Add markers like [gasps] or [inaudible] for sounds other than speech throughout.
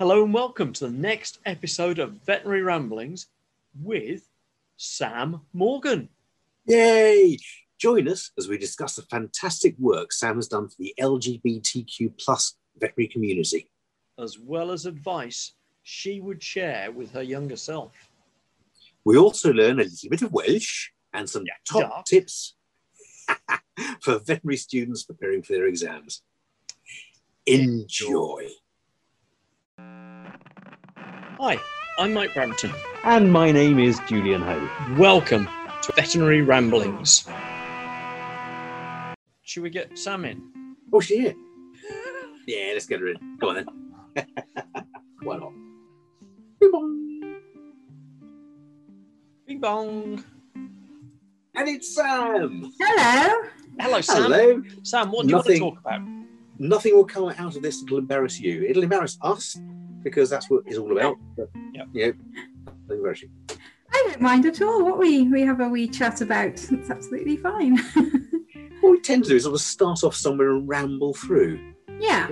Hello and welcome to the next episode of Veterinary Ramblings with Sam Morgan. Yay! Join us as we discuss the fantastic work Sam has done for the LGBTQ plus veterinary community. as well as advice she would share with her younger self. We also learn a little bit of Welsh and some Yeah, top tips [laughs] for veterinary students preparing for their exams. Enjoy. Hi, I'm Mike Brampton. And my name is Julian Ho. Welcome to Veterinary Ramblings. Should we get Sam in? Oh, she here? [laughs] Yeah, let's get her in. Go on then. [laughs] Why not? Bing bong. Bing bong. And it's Sam. Hello. Hello, Sam. Hello. Sam, what do you want to talk about? Nothing will come out of this that'll embarrass you. It'll embarrass us because that's what it's all about. But, Yep. you know, nothing. I don't mind at all what we we have a wee chat about. It's absolutely fine. [laughs] What we tend to do is sort of start off somewhere and ramble through. yeah,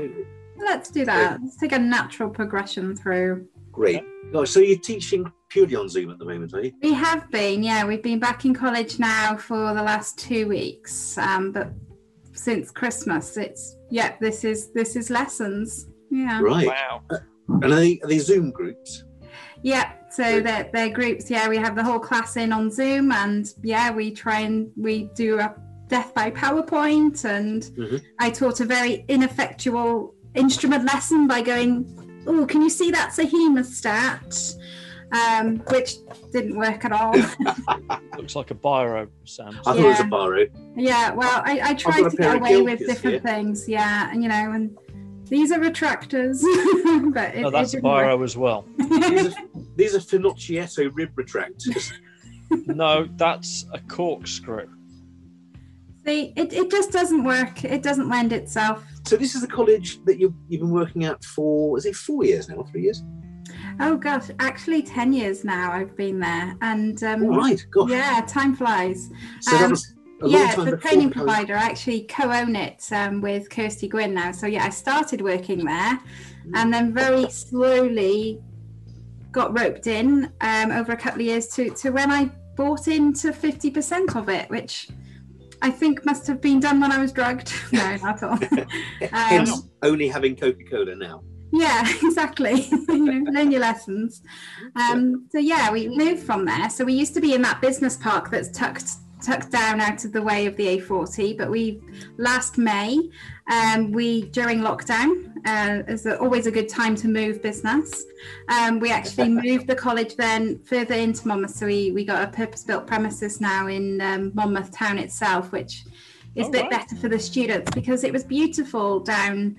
let's do that. Let's take a natural progression through. Great. Guys, so you're teaching purely on Zoom at the moment, are you? We have been, yeah, we've been back in college now for the last two weeks. Um, but since Christmas, it's yeah, this is this is lessons. Yeah. Right. Wow. And are they, are they Zoom groups? Yeah, so they're, they're groups. Yeah, we have the whole class in on Zoom, and yeah, we try and we do a death by PowerPoint. And Mhm. I taught a very ineffectual instrument lesson by going, "Oh, can you see that's a hemostat?" Um, which didn't work at all. [laughs] Looks like a biro, Sam. I thought it was a Yeah. baro. yeah, well, I, I got tried to get away with different here. things. Yeah, and you know, and these are retractors, [laughs] but it, No, that's it a didn't work. biro as well. These are, these are Finocchietto rib retractors. [laughs] No, that's a corkscrew. See, it, it just doesn't work. It doesn't lend itself So this is a college that you've, you've been working at for, is it four years now, or three years? Oh gosh, actually ten years now I've been there, and um, All right, gosh. yeah, time flies. So that um, was a long yeah, the training provider. I actually co-own it um, with Kirsty Gwynn now. So yeah, I started working there, and then very slowly got roped in um, over a couple of years to to when I bought into fifty percent of it, which. I think must have been done when I was drugged. [laughs] No, not at all. [laughs] Hence, Um, only having Coca-Cola now. Yeah, [laughs] exactly. you know, learn your lessons. Um, so yeah, we moved from there. So we used to be in that business park that's tucked tucked down out of the way of the A40. But we last May, um, we during lockdown, uh, is always a good time to move business. Um, we actually [laughs] moved the college then further into Monmouth. So we we got a purpose built premises now in um, Monmouth town itself, which is Oh, a bit right. better for the students because it was beautiful down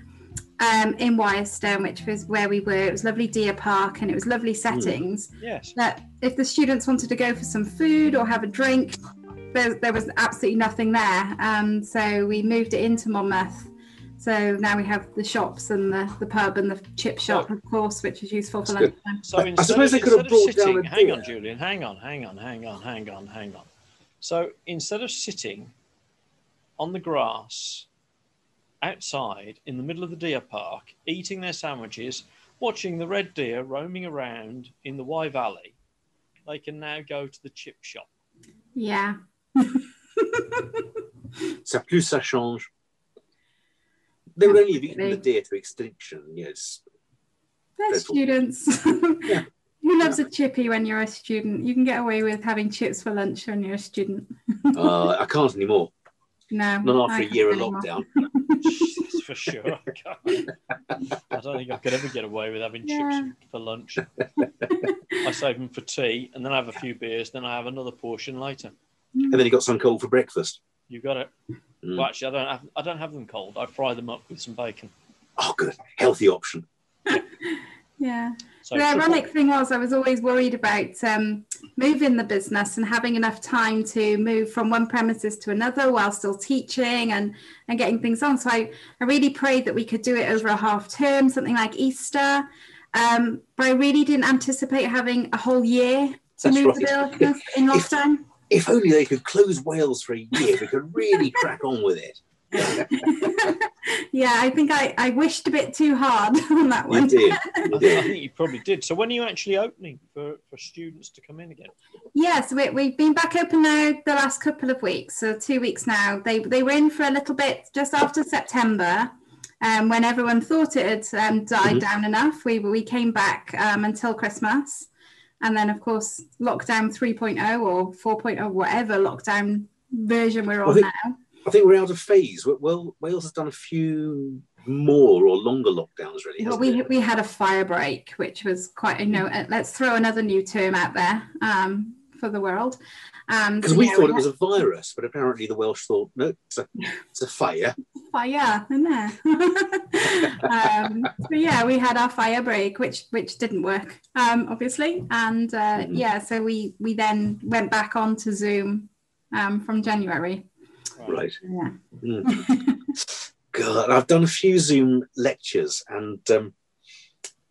um, in Wyastone, which was where we were. It was lovely deer park and it was lovely settings. Yes. That if the students wanted to go for some food or have a drink, there, there was absolutely nothing there. Um, so we moved it into Monmouth. So now we have the shops and the, the pub and the chip shop, of course, which is useful for lunchtime. So I- I suppose of, they could have instead of brought down sitting, a hang on, Julian, hang on, hang on, hang on, hang on, hang on. So instead of sitting on the grass outside in the middle of the deer park, eating their sandwiches, watching the red deer roaming around in the Wye Valley, they can now go to the chip shop. Yeah. [laughs] Ça plus ça change. They would only have eaten the Absolutely. deer to extinction. Yes. They're Dreadful. students. Yeah. [laughs] Who loves a chippy when you're a student? You can get away with having chips for lunch when you're a student. Uh, I can't anymore. No. Not after I a year of anymore. lockdown. For sure. I, can't. I don't think I could ever get away with having Yeah. chips for lunch. I save them for tea, and then I have a few beers, then I have another portion later. And then you got some cold for breakfast. You got it. Mm. Well, actually, I don't have I don't have them cold. I fry them up with some bacon. Oh, good. Healthy option. [laughs] Yeah. So the ironic thing was, I was always worried about um, moving the business and having enough time to move from one premises to another while still teaching and, and getting things on. So I, I really prayed that we could do it over a half term, something like Easter. Um, but I really didn't anticipate having a whole year to That's move the right. business in [laughs] If- lockdown. If only they could close Wales for a year, we could really crack on with it. [laughs] yeah, I think I, I wished a bit too hard [laughs] on that You one. did. I [laughs] You think, I think you probably did. So when are you actually opening for, for students to come in again? Yes, we, we've been back open now the last couple of weeks, so two weeks now. They they were in for a little bit just after September, um, when everyone thought it had um, died Mhm. down enough. We we came back um, until Christmas, and then of course lockdown 3.0 or 4.0, whatever lockdown version we're I on think- now. I think we're out of phase. Well, Wales has done a few more or longer lockdowns, really. Well, we it? we had a fire break, which was quite you know. uh, Let's throw another new term out there um, for the world. Um, Because we yeah, thought had- it was a virus, but apparently the Welsh thought, no, it's a, it's a fire. fire in there. [laughs] um, so yeah, we had our fire break, which which didn't work, um, obviously, and uh, Mhm. yeah, so we we then went back on to Zoom um, from January. Right. Yeah. Mm. [laughs] God, I've done a few Zoom lectures, and um,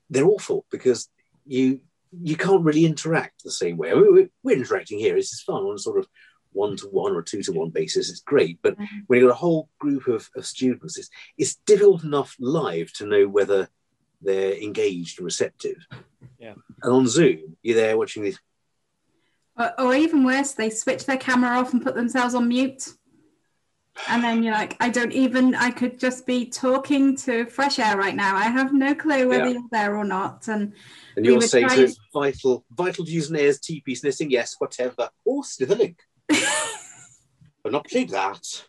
they're awful because you you can't really interact the same way. I mean, we're, we're interacting here. It's fun on a sort of one to one or two to one basis. It's great, but Mhm. when you've got a whole group of, of students, it's it's difficult enough live to know whether they're engaged and receptive. Yeah. And on Zoom, you're there watching these. Or, or even worse, they switch their camera off and put themselves on mute. And then you're like, I don't even, I could just be talking to fresh air right now. I have no clue whether Yeah. you're there or not. And And you're saying so trying- it's vital, vital to use an Air's TP snitting, yes, whatever. Or Slitherlink. [laughs] but not played that.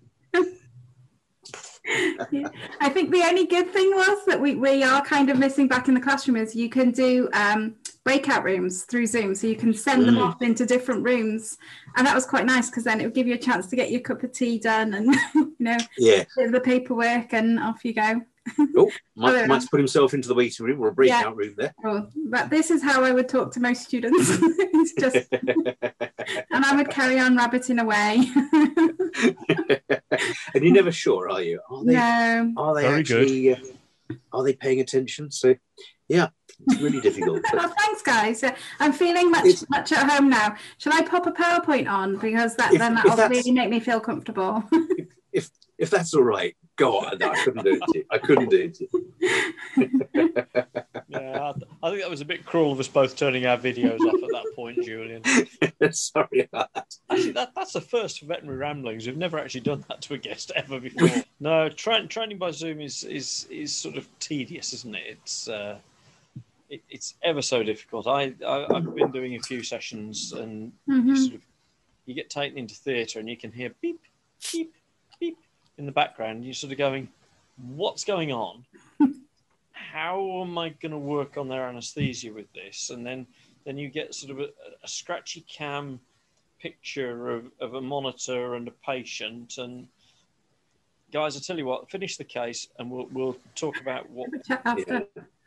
I think the only good thing was that we, we are kind of missing back in the classroom is you can do um, breakout rooms through Zoom. So you can send them Mm. off into different rooms. And that was quite nice because then it would give you a chance to get your cup of tea done and, [laughs] you know, Yeah. do the paperwork and off you go. [laughs] Oh, Mike. Mike's put himself into the waiting room or a breakout room there. Oh, but this is how I would talk to most students. [laughs] it's just, and I would carry on rabbiting away. and you're never sure, are you? Are they, no. are they Very good. actually, uh, are they paying attention? So, yeah, it's really difficult. But [laughs] Oh, thanks, guys. Uh, I'm feeling much It's- much at home now. Shall I pop a PowerPoint on because that If- then that'll that's- really make me feel comfortable. if if that's all right, go on. No, I couldn't do it. to. I couldn't do it. [laughs] Yeah, I, I think that was a bit cruel of us both turning our videos off at that point, Julian. [laughs] Sorry about that. Actually, that, that's the first for veterinary ramblings. We've never actually done that to a guest ever before. no, tra- training by Zoom is, is is sort of tedious, isn't it? It's uh, it, it's ever so difficult. I, I I've been doing a few sessions, and you Mhm. sort of you get taken into theatre, and you can hear beep, beep, beep in the background. You're sort of going, "What's going on? [laughs] How am I going to work on their anaesthesia with this?" And then then you get sort of a, a scratchy cam picture of, of a monitor and a patient and guys i tell you what finish the case and we'll, we'll talk about what,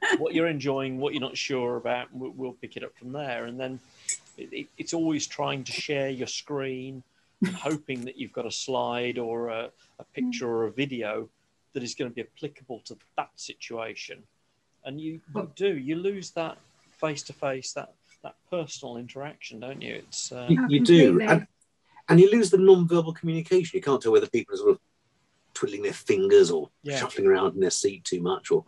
Have a chat after. what you're enjoying what you're not sure about we'll, we'll pick it up from there and then it, it, it's always trying to share your screen and hoping that you've got a slide or a, a picture or a video that is going to be applicable to that situation and you, you do you lose that face to face that that personal interaction don't you it's uh, You, you do. And, and you lose the non-verbal communication. You can't tell whether people are sort of twiddling their fingers or Yeah. shuffling around in their seat too much. Or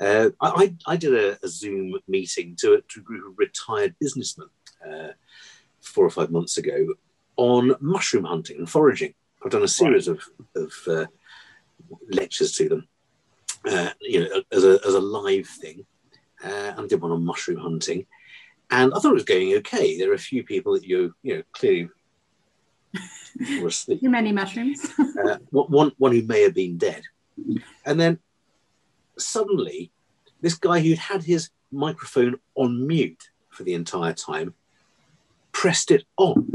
uh, I, I did a, a Zoom meeting to a, to a group of retired businessmen uh, four or five months ago on mushroom hunting and foraging. I've done a series of of uh, lectures to them, uh, you know, as a as a live thing. Uh, and I did one on mushroom hunting, and I thought it was going okay. There are a few people that you you know clearly [laughs] were asleep Too many mushrooms. uh, one, one who may have been dead. And then suddenly, this guy who'd had his microphone on mute for the entire time pressed it on.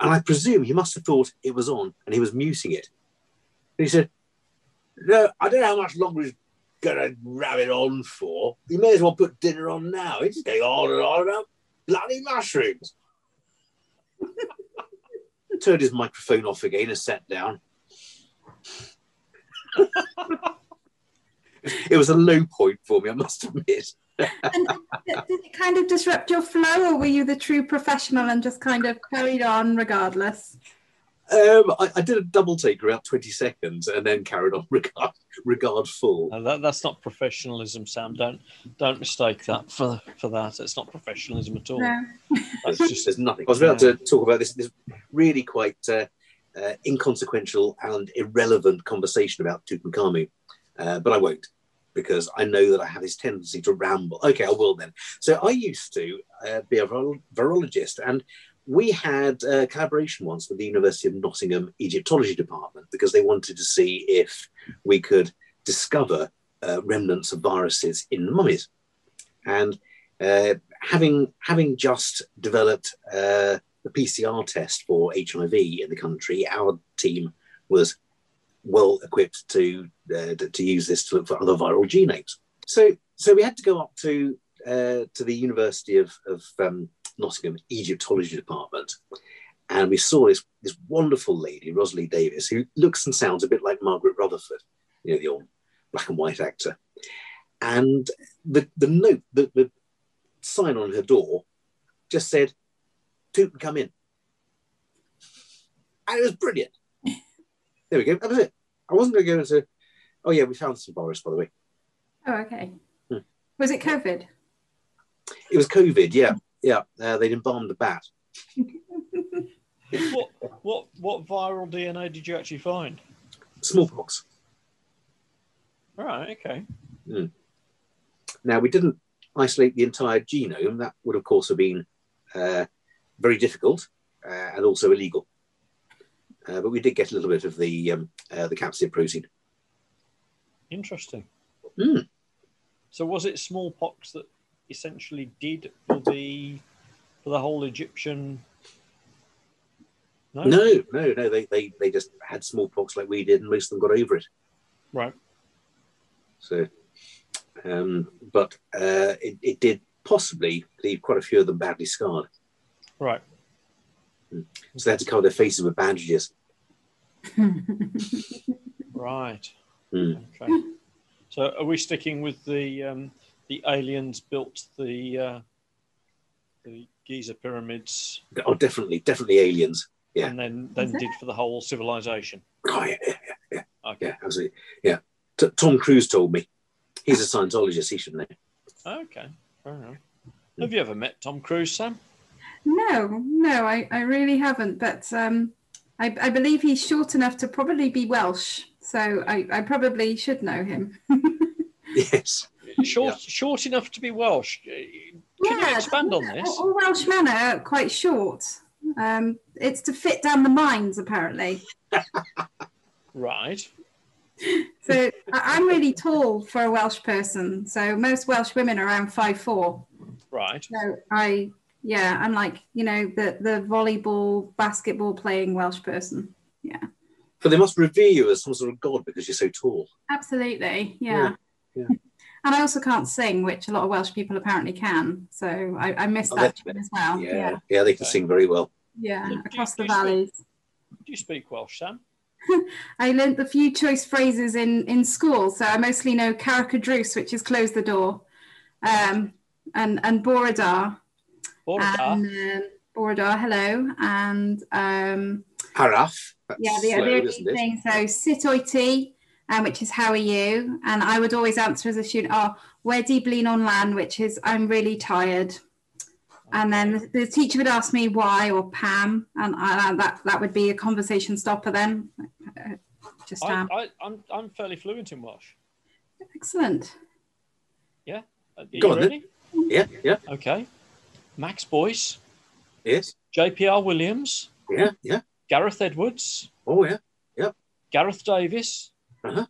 And I presume he must have thought it was on and he was muting it. And he said, No, I don't know how much longer he's going to ram it on for. You may as well put dinner on now. He's just going on and on about bloody mushrooms. [laughs] Turned his microphone off again and sat down. [laughs] it was a low point for me, I must admit. and did did it kind of disrupt your flow, or were you the true professional and just kind of carried on regardless? Um, I, I did a double take about 20 seconds and then carried on [laughs] regard, regard full. No, that, that's not professionalism, Sam. Don't don't mistake that for for that. It's not professionalism at all. No. That's just there's nothing. I was about to talk about this, this really quite uh, uh, inconsequential and irrelevant conversation about Tutankhamun, uh, but I won't because I know that I have this tendency to ramble. Okay, I will then. So I used to uh, be a vir- virologist, and we had a collaboration once with the University of Nottingham Egyptology Department because they wanted to see if we could discover uh, remnants of viruses in mummies. And uh, having having just developed uh, the PCR test for HIV in the country, our team was well equipped to uh, to use this to look for other viral genomes. So so we had to go up to uh, to the University of, of um, Nottingham Egyptology Department, and we saw this this wonderful lady, Rosalie David, who looks and sounds a bit like Margaret Rutherford, you know, the old black and white actor. And the the note, the, the sign on her door, just said, "Toot and come in," and it was brilliant. There we go. That was it. I wasn't going to go into. Oh yeah, we found some virus, by the way. Oh, okay. Hmm. Was it COVID? It was COVID. Yeah, yeah. Uh, they'd embalmed the bat. what what what viral DNA did you actually find? Smallpox. All right, okay. Now we didn't isolate the entire genome. That would, of course, have been uh, very difficult uh, and also illegal. Uh, but we did get a little bit of the um, uh, the capsid protein. Interesting. Hmm. So was it smallpox that essentially did for the for the whole Egyptian? No. No, no, no. They, they they just had smallpox like we did, and most of them got over it. Right. So, um, but uh, it, it did possibly leave quite a few of them badly scarred. Right. So they had to cover their faces with bandages. [laughs] Right. Hmm. Okay. So are we sticking with the um, the aliens built the uh, the Giza pyramids Oh, definitely, definitely aliens. Yeah. and then then Is did for the whole civilization? Oh, yeah, yeah, yeah, Okay. yeah, absolutely. Yeah. T- Tom Cruise told me. He's a Scientologist. He should know. Okay. Fair enough. Have you ever met Tom Cruise, Sam? No, no, I, I really haven't. But um, I, I believe he's short enough to probably be Welsh. So I, I probably should know him. [laughs] Yes. Short short enough to be Welsh. Can you expand on this? All, all Welshmen are quite short. Um, it's to fit down the mines, apparently. Right. [laughs] So I, I'm really tall for a Welsh person. So most Welsh women are around five four. Right. So I, yeah, I'm like you know the the volleyball, basketball playing Welsh person. Yeah, But they must revere you as some sort of god because you're so tall. absolutely. Yeah. Yeah, [laughs] And I also can't sing, which a lot of Welsh people apparently can. So I, I missed Oh, that that's- as well. Yeah. Yeah, Yeah, they can sing very well. yeah, Do across do the you speak- valleys. Do you speak Welsh, Sam? [laughs] I learnt the few choice phrases in in school, so I mostly know Caracadrus, which is close the door, um, and and Boradar, Boradar. and um, Boradar, hello, and um, Haraf. Yeah, the, slow, the only thing. So sit oiti, um, which is how are you, and I would always answer as a student, oh, wedi blin on land, which is I'm really tired. And then the, the teacher would ask me why or Pam, and I, that that would be a conversation stopper. Then, Uh, just I, um, I, I'm I'm fairly fluent in Welsh. excellent. Yeah. Are Go on then. Yeah, yeah, Okay. Max Boyce, yes, JPR Williams, yeah, yeah. Gareth Edwards, Oh, yeah. Yeah. Gareth Davis, Uh-huh.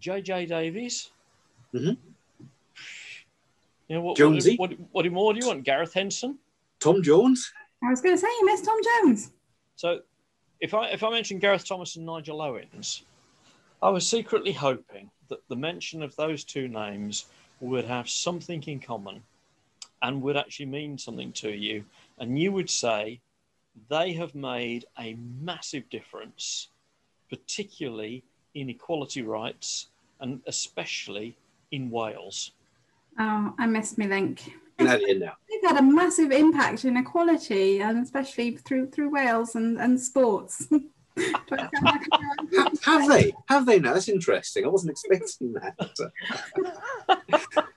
JJ Davies. Mhm. You know, what, Jonesy. What, what, what more do you want? Gareth Henson. Tom Jones. I was going to say you missed Tom Jones. So, if I if I mention Gareth Thomas and Nigel Owens, I was secretly hoping that the mention of those two names would have something in common, and would actually mean something to you, and you would say they have made a massive difference, particularly in equality rights and especially in Wales. Oh, I missed me link. And add it in now. They've had a massive impact in equality, and especially through through Wales and, and sports. Do I sound like a man? Ha- have they? Have they now? That's interesting. I wasn't expecting that.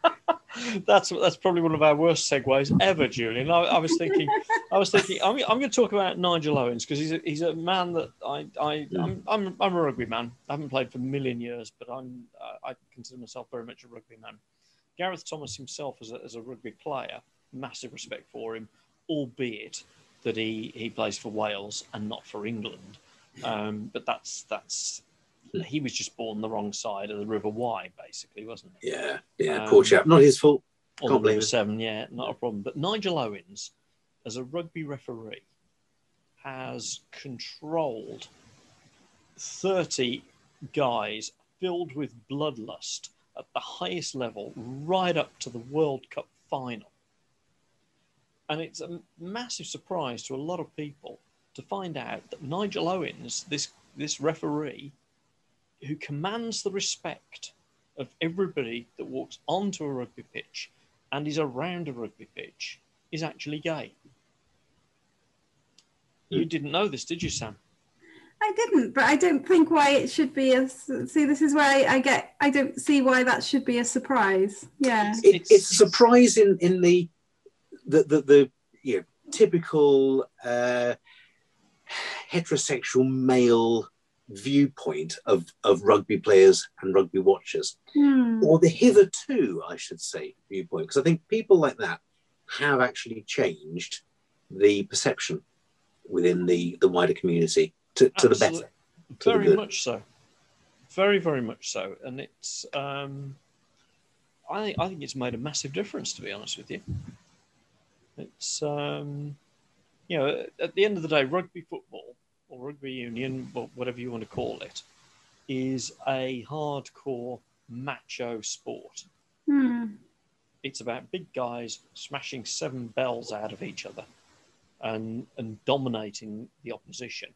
[laughs] that's that's probably one of our worst segues ever, Julian. I, I was thinking, I was thinking, I'm, I'm going to talk about Nigel Owens because he's a, he's a man that I I I'm, I'm I'm a rugby man. I haven't played for a million years, but I'm I consider myself very much a rugby man. Gareth Thomas himself as a, as a rugby player, massive respect for him, albeit that he he plays for Wales and not for England. Um, but that's that's he was just born the wrong side of the River Wye, basically, wasn't he? Yeah, yeah. Um, poor chap. Not his fault. Can't blame him. Seven, yeah, not a problem. But Nigel Owens, as a rugby referee, has controlled 30 guys filled with bloodlust at the highest level right up to the World Cup final. And it's a massive surprise to a lot of people to find out that Nigel Owens, this, this referee, who commands the respect of everybody that walks onto a rugby pitch and is around a rugby pitch, is actually gay. You Hmm. didn't know this, did you, Sam? I didn't, but I don't think why it should be a. See, this is where I, I get. I don't see why that should be a surprise. Yeah. It, It's- it's a surprise in in the the the, the you know, typical uh, heterosexual male viewpoint of of rugby players and rugby watchers, Hmm. or the hitherto, I should say, viewpoint, because I think people like that have actually changed the perception within the the wider community to, to the better. To Very good. much so. Very, very much so. And it's, um, I think, I think it's made a massive difference, to be honest with you. It's, um, you know, at the end of the day, rugby football or rugby union, or whatever you want to call it, is a hardcore macho sport. Hmm. It's about big guys smashing seven bells out of each other and and dominating the opposition.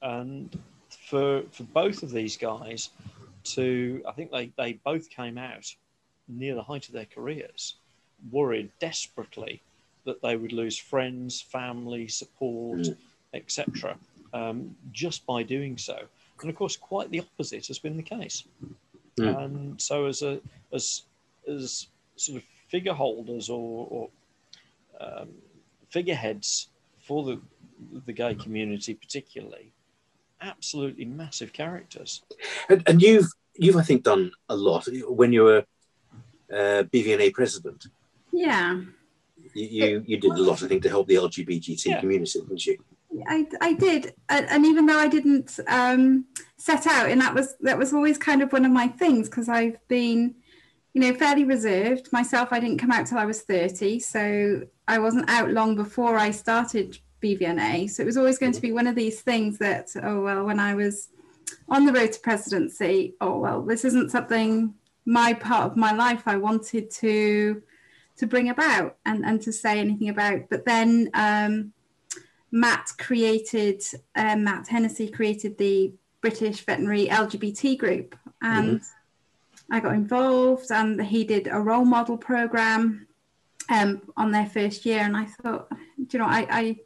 And for for both of these guys to I think they, they both came out near the height of their careers, worried desperately that they would lose friends, family, support, Mm. etc. Um, just by doing so. And of course, quite the opposite has been the case. Mm. And so, as a as as sort of figure holders or, or um, figureheads for the the gay community, particularly, absolutely massive characters. And, and you've you've I think done a lot when you were uh, BVNA president. Yeah. You, you you did a lot I think to help the LGBT Yeah. community, didn't you? I, I did, and, even though I didn't um, set out, and that was that was always kind of one of my things because I've been, you know, fairly reserved myself. I didn't come out till I was thirty, so I wasn't out long before I started BVNA. So it was always going to be one of these things that, oh well, when I was on the road to presidency, oh well, this isn't something my part of my life I wanted to to bring about and and to say anything about. But then. Um, Matt created, uh, Matt Hennessy created the British Veterinary LGBT group, and I got involved. And he did a role model program um, on their first year, and I thought, you know, I, I,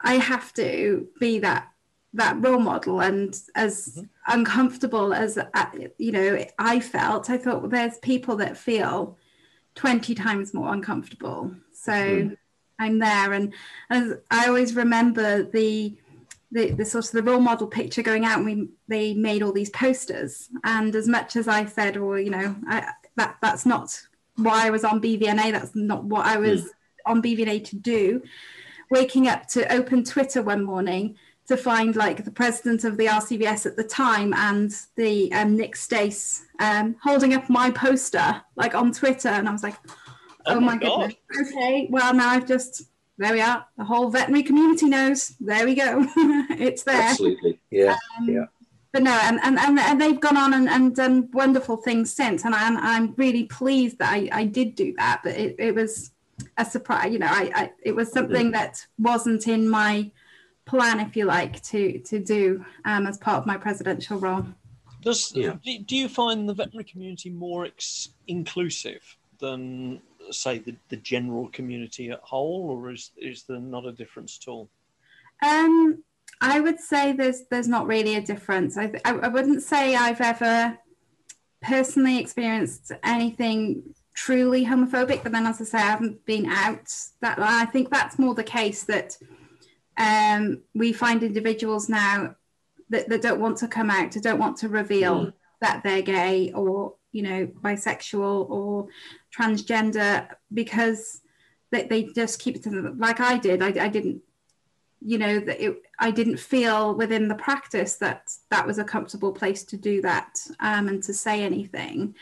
I have to be that that role model. And as Mhm. uncomfortable as uh, you know, I felt, I thought well, there's people that feel twenty times more uncomfortable. So. Mhm. I'm there, and as I always remember the, the the sort of the role model picture going out, and we they made all these posters. And as much as I said, well, you know, I, that that's not why I was on BVNA. That's not what I was on BVNA to do. Waking up to open Twitter one morning to find like the president of the RCVS at the time and the um, Nick Stace um, holding up my poster like on Twitter, and I was like, Oh oh, my my goodness. Okay, well now I've just there we are. The whole veterinary community knows. There we go. [laughs] it's there. Absolutely, yeah. Um, Yeah. But no, and, and, and, and they've gone on and, and done wonderful things since. And I'm, I'm really pleased that I, I did do that. But it, it was a surprise. You know, I, I it was something that wasn't in my plan, if you like, to to do um, as part of my presidential role. Does Yeah. do, do you find the veterinary community more ex- inclusive than, say, the, the general community at whole, or is is there not a difference at all? Um, I would say there's there's not really a difference. I, I, I wouldn't say I've ever personally experienced anything truly homophobic, but then as I say, I haven't been out that. I think that's more the case that um, we find individuals now that, that don't want to come out, to don't want to reveal mm. that they're gay or you know bisexual or transgender because they, they just keep it to them like I did. I, I didn't you know that it, i didn't feel within the practice that that was a comfortable place to do that um, and to say anything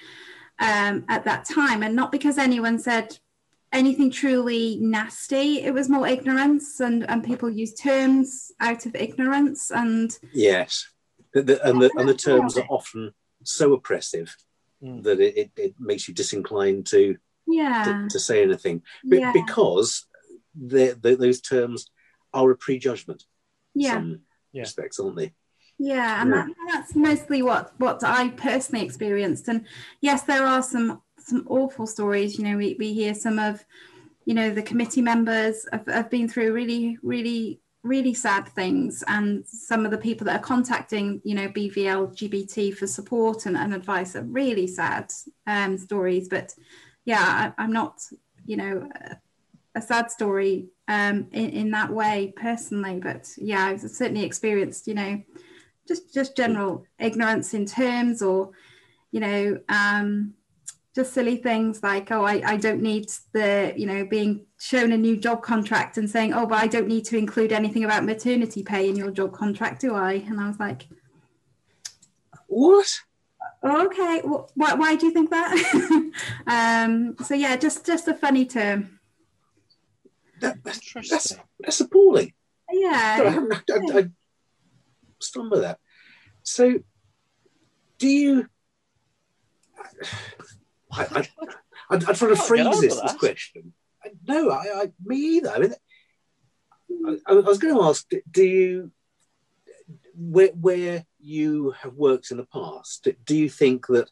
um, at that time. And not because anyone said anything truly nasty. It was more ignorance and and people use terms out of ignorance and yes. The, the, and, the, and the terms are often so oppressive mm. that it, it, it, makes you disinclined to yeah to, to say anything but yeah. because the, those terms are a prejudgment. Yeah. Some yeah. respects, aren't they? Yeah, and yeah. That, that's mostly what what I personally experienced. And yes, there are some some awful stories. You know, we, we hear some of, you know, the committee members have, have been through really, really, really sad things. And some of the people that are contacting, you know, BVLGBT for support and, and advice are really sad um, stories. But yeah, I, I'm not, you know, a sad story um, in, in that way personally. But yeah, I've certainly experienced, you know, just just general ignorance in terms or, you know, um, just silly things like, oh, I, I don't need the, you know, being shown a new job contract and saying, oh, but I don't need to include anything about maternity pay in your job contract, do I? And I was like, what? Okay, well, why, why do you think that? [laughs] um, so yeah, just just a funny term. That, that's, that's, that's appalling. Yeah. I, I, I, stunned by that. So, do you? I, I, I, am trying to phrase this, this question. No, I, I, me either. I mean, I, I was going to ask, do you, where, where you have worked in the past, do you think that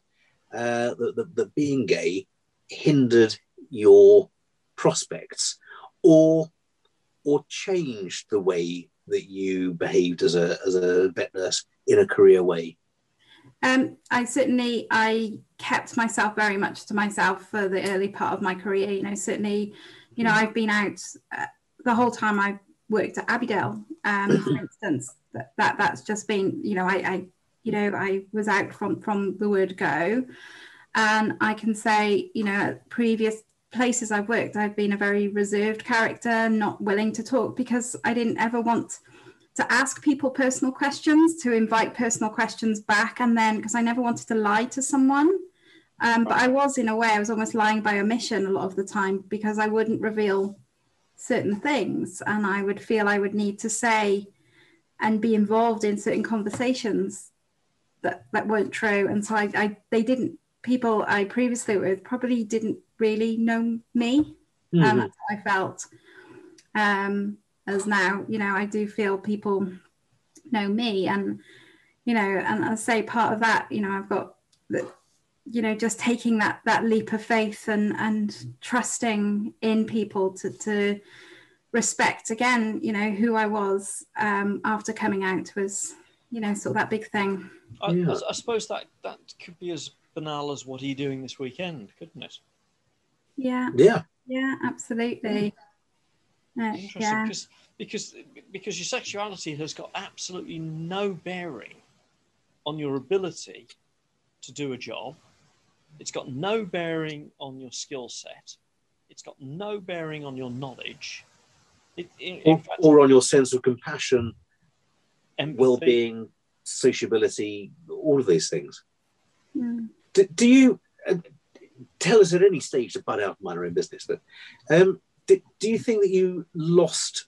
uh, that, that, that being gay hindered your prospects or or changed the way that you behaved as a as a vet nurse in a career way? Um, I certainly I kept myself very much to myself for the early part of my career. You know, certainly, you know, I've been out uh, the whole time I've worked at Abbeydale, um, [laughs] for instance. That, that that's just been, you know, I, I you know I was out from from the word go, and I can say, you know, previous places I've worked, I've been a very reserved character, not willing to talk because I didn't ever want to ask people personal questions, to invite personal questions back, and then because I never wanted to lie to someone. Um, but I was, in a way, I was almost lying by omission a lot of the time because I wouldn't reveal certain things, and I would feel I would need to say and be involved in certain conversations that that weren't true. And so I, I they didn't people I previously with probably didn't really know me. Mm-hmm. Um, that's how I felt. Um, as now, you know, I do feel people know me, and you know, and I say part of that, you know, I've got that, you know, just taking that that leap of faith and and trusting in people to to respect again, you know, who I was um, after coming out was, you know, sort of that big thing. I, yeah. I, I suppose that that could be as banal as what are you doing this weekend, couldn't it? Yeah. Yeah. Yeah, absolutely. Uh, Interesting, yeah. because because because your sexuality has got absolutely no bearing on your ability to do a job. It's got no bearing on your skill set. It's got no bearing on your knowledge. It, or, fact, or, on your sense of compassion, and well-being, sociability, all of these things. Mm. Do, do you? Uh, tell us at any stage to butt out mind our own business. But um, do, do you think that you lost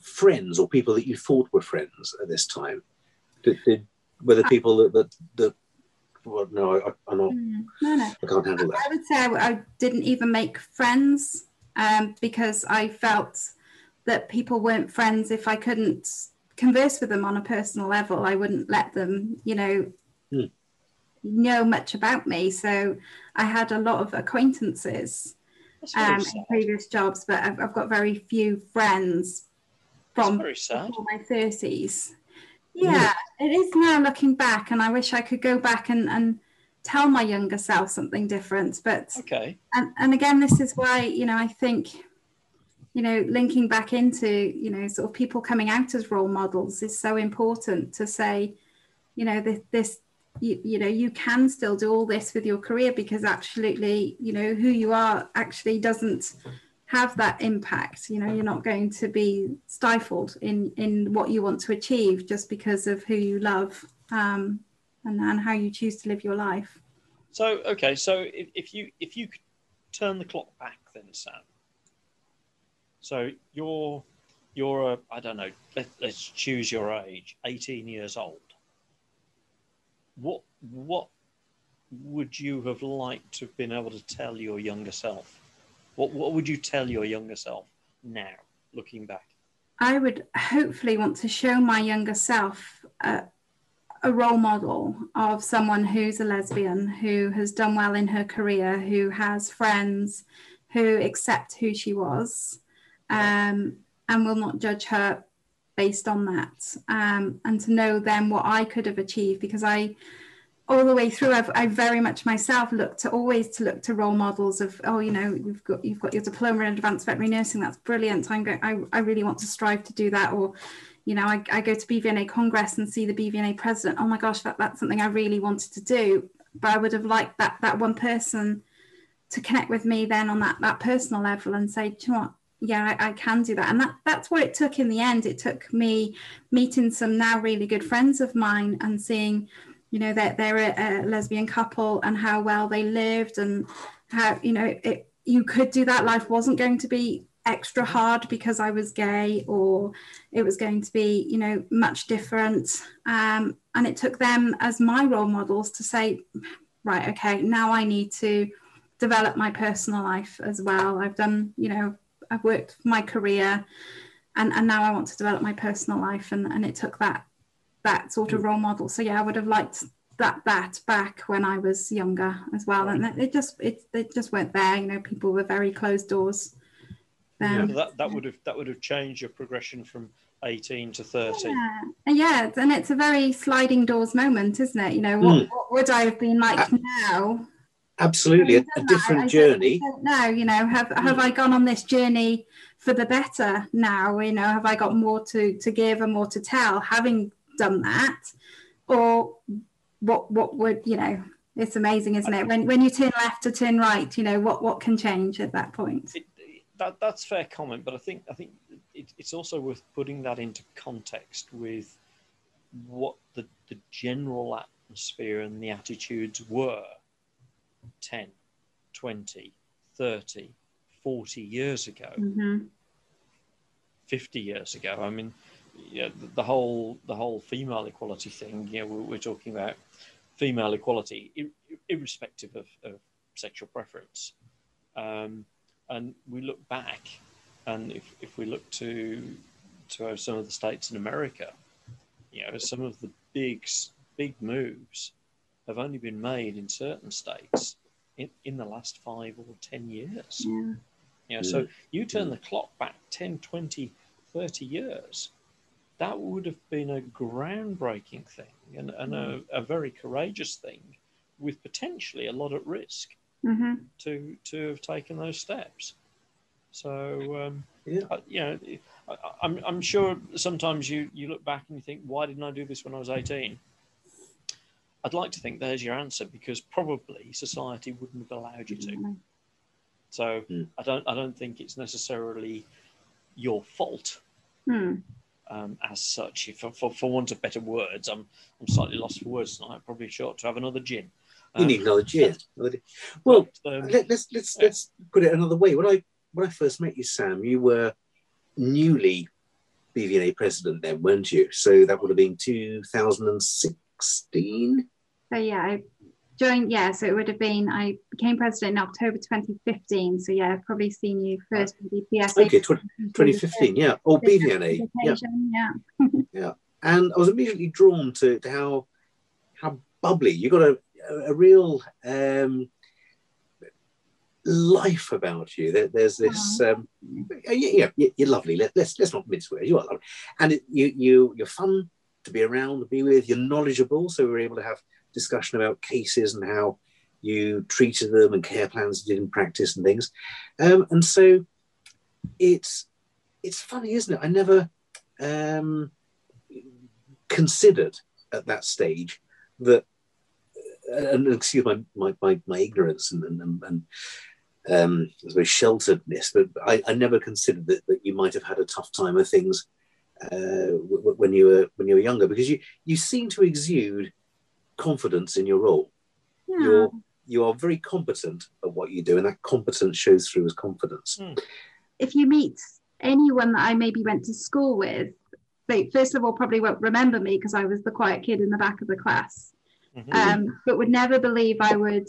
friends or people that you thought were friends at this time? Did, did were the people that that, that well, no, I, am not. Mm, no, no. I can't handle that. I would say I, I didn't even make friends um, because I felt that people weren't friends if I couldn't converse with them on a personal level. I wouldn't let them, you know, mm know much about me. So I had a lot of acquaintances um, in previous jobs, but I've, I've, got very few friends from my thirties. Yeah, it is now looking back, and I wish I could go back and, and tell my younger self something different. But Okay. and, and again, this is why you know I think you know linking back into you know sort of people coming out as role models is so important to say you know this, this you, you know you can still do all this with your career because absolutely you know who you are actually doesn't have that impact you know you're not going to be stifled in in what you want to achieve just because of who you love um, and, and how you choose to live your life So okay, so if, if you if you could turn the clock back, then Sam. So you're you're a I don't know. Let, let's choose your age. Eighteen years old. What what would you have liked to have been able to tell your younger self? What what would you tell your younger self now, looking back? I would hopefully want to show my younger self a, a role model of someone who's a lesbian, who has done well in her career, who has friends, who accept who she was, um, and will not judge her based on that. Um, and to know then what I could have achieved because I all the way through I've, I very much myself looked to always to look to role models of oh you know you've got you've got your diploma in advanced veterinary nursing that's brilliant I'm going I, I really want to strive to do that or you know I, I go to BVNA Congress and see the BVNA president oh my gosh that, that's something I really wanted to do but I would have liked that that one person to connect with me then on that that personal level and say do you know what yeah I, I can do that. And that that's what it took in the end. It took me meeting some now really good friends of mine and seeing you know that they're, they're a, a, lesbian couple and how well they lived and how you know it, you could do that. Life wasn't going to be extra hard because i was gay or it was going to be you know much different. Um, and it took them as my role models to say right okay now i need to develop my personal life as well. I've done you know i've worked my career and, and now i want to develop my personal life and, and it took that that sort of role model. So yeah, I would have liked that that back when I was younger as well. And it just it it just weren't there. You know, people were very closed doors. Yeah, that that would have that would have changed your progression from 18 to 30. Yeah. yeah, and it's a very sliding doors moment, isn't it? You know, what, mm. what would I have been like now? Absolutely, a, a different I journey. No, you know, have have mm. I gone on this journey for the better now? You know, have I got more to to give and more to tell, having done that or what what would you know it's amazing isn't it when when you turn left to turn right you know what what can change at that point it, that that's fair comment but i think i think it, it's also worth putting that into context with what the, the general atmosphere and the attitudes were 10 20 30 40 years ago mm-hmm. 50 years ago i mean yeah, the, the, whole the whole female equality thing. You know, we're, we're talking about female equality, ir- irrespective of, of, sexual preference. Um, and we look back, and if, if we look to to some of the states in America, you know, some of the big big moves have only been made in certain states in, in the last five or ten years. Yeah. You know, Yeah. so you turn the clock back 10, 20, 30 years, that would have been a groundbreaking thing and, and a, a, very courageous thing with potentially a lot at risk mm-hmm. to to have taken those steps. So um, Yeah. uh, you know, I, I'm I'm sure sometimes you you look back and you think, why didn't I do this when I was 18? I'd like to think there's your answer because probably society wouldn't have allowed you to. So Mm. I don't I don't think it's necessarily your fault Hmm. um, as such. For, for, for want of better words, I'm I'm slightly lost for words tonight. Probably short to have another gin. You Um, need another gin. Well, but, um, let, let's let's yeah. let's put it another way. When I when I first met you, Sam, you were newly BVNA president then, weren't you? So that would have been 2016. So yeah, I joined. Yeah, so it would have been. I became president in October 2015. So yeah, I've probably seen you first with the. Okay, 20, 2015. Yeah, or BVNA. Yeah, yeah. [laughs] Yeah. and I was immediately drawn to, to how how bubbly you got a a, real um, life about you. There, there's this, um, yeah, yeah, you're lovely. Let, us let's not mince words. You are lovely, and it, you you you're fun to be around, to be with. You're knowledgeable, so we're able to have discussion about cases and how you treated them and care plans you did in practice and things. Um, and so it's it's funny, isn't it? I never um, considered at that stage that, uh, and excuse my my, my, my ignorance and and, and um, very shelteredness, but I, I, never considered that, that you might have had a tough time of things uh, when you were when you were younger, because you you seem to exude confidence in your role. Yeah. You're you are very competent at what you do, and that competence shows through as confidence. Mm. If you meet anyone that I maybe went to school with, they first of all probably won't remember me because I was the quiet kid in the back of the class, mm-hmm. um, but would never believe I would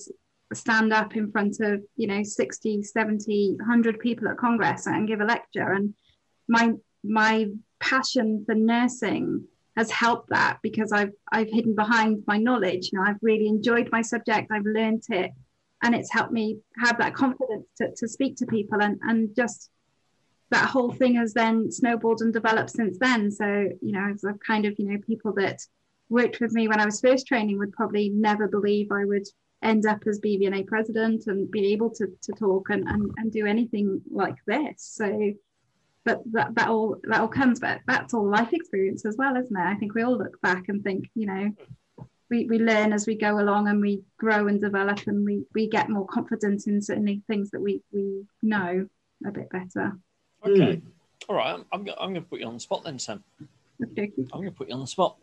stand up in front of you know 60 70 100 people at congress and give a lecture and my my passion for nursing has helped that because I've I've hidden behind my knowledge. You know, I've really enjoyed my subject, I've learned it, and it's helped me have that confidence to, to speak to people and and just that whole thing has then snowballed and developed since then. So, you know, a kind of, you know, people that worked with me when I was first training would probably never believe I would end up as BVNA president and be able to, to talk and, and, and do anything like this. So but that, that all that all comes but that's all life experience as well isn't it? I think we all look back and think you know we, we learn as we go along and we grow and develop and we, we get more confident in certain things that we, we know a bit better. Okay. Mm. all right i'm, I'm, I'm going to put you on the spot then sam. Okay. i'm going to put you on the spot.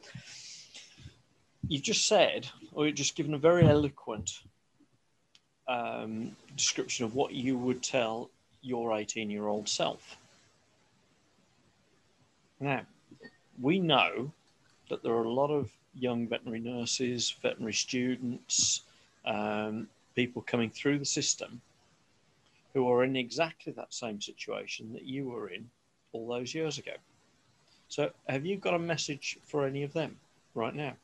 You've just said or you've just given a very eloquent um, description of what you would tell your 18 year old self now, we know that there are a lot of young veterinary nurses, veterinary students, um, people coming through the system who are in exactly that same situation that you were in all those years ago. So, have you got a message for any of them right now?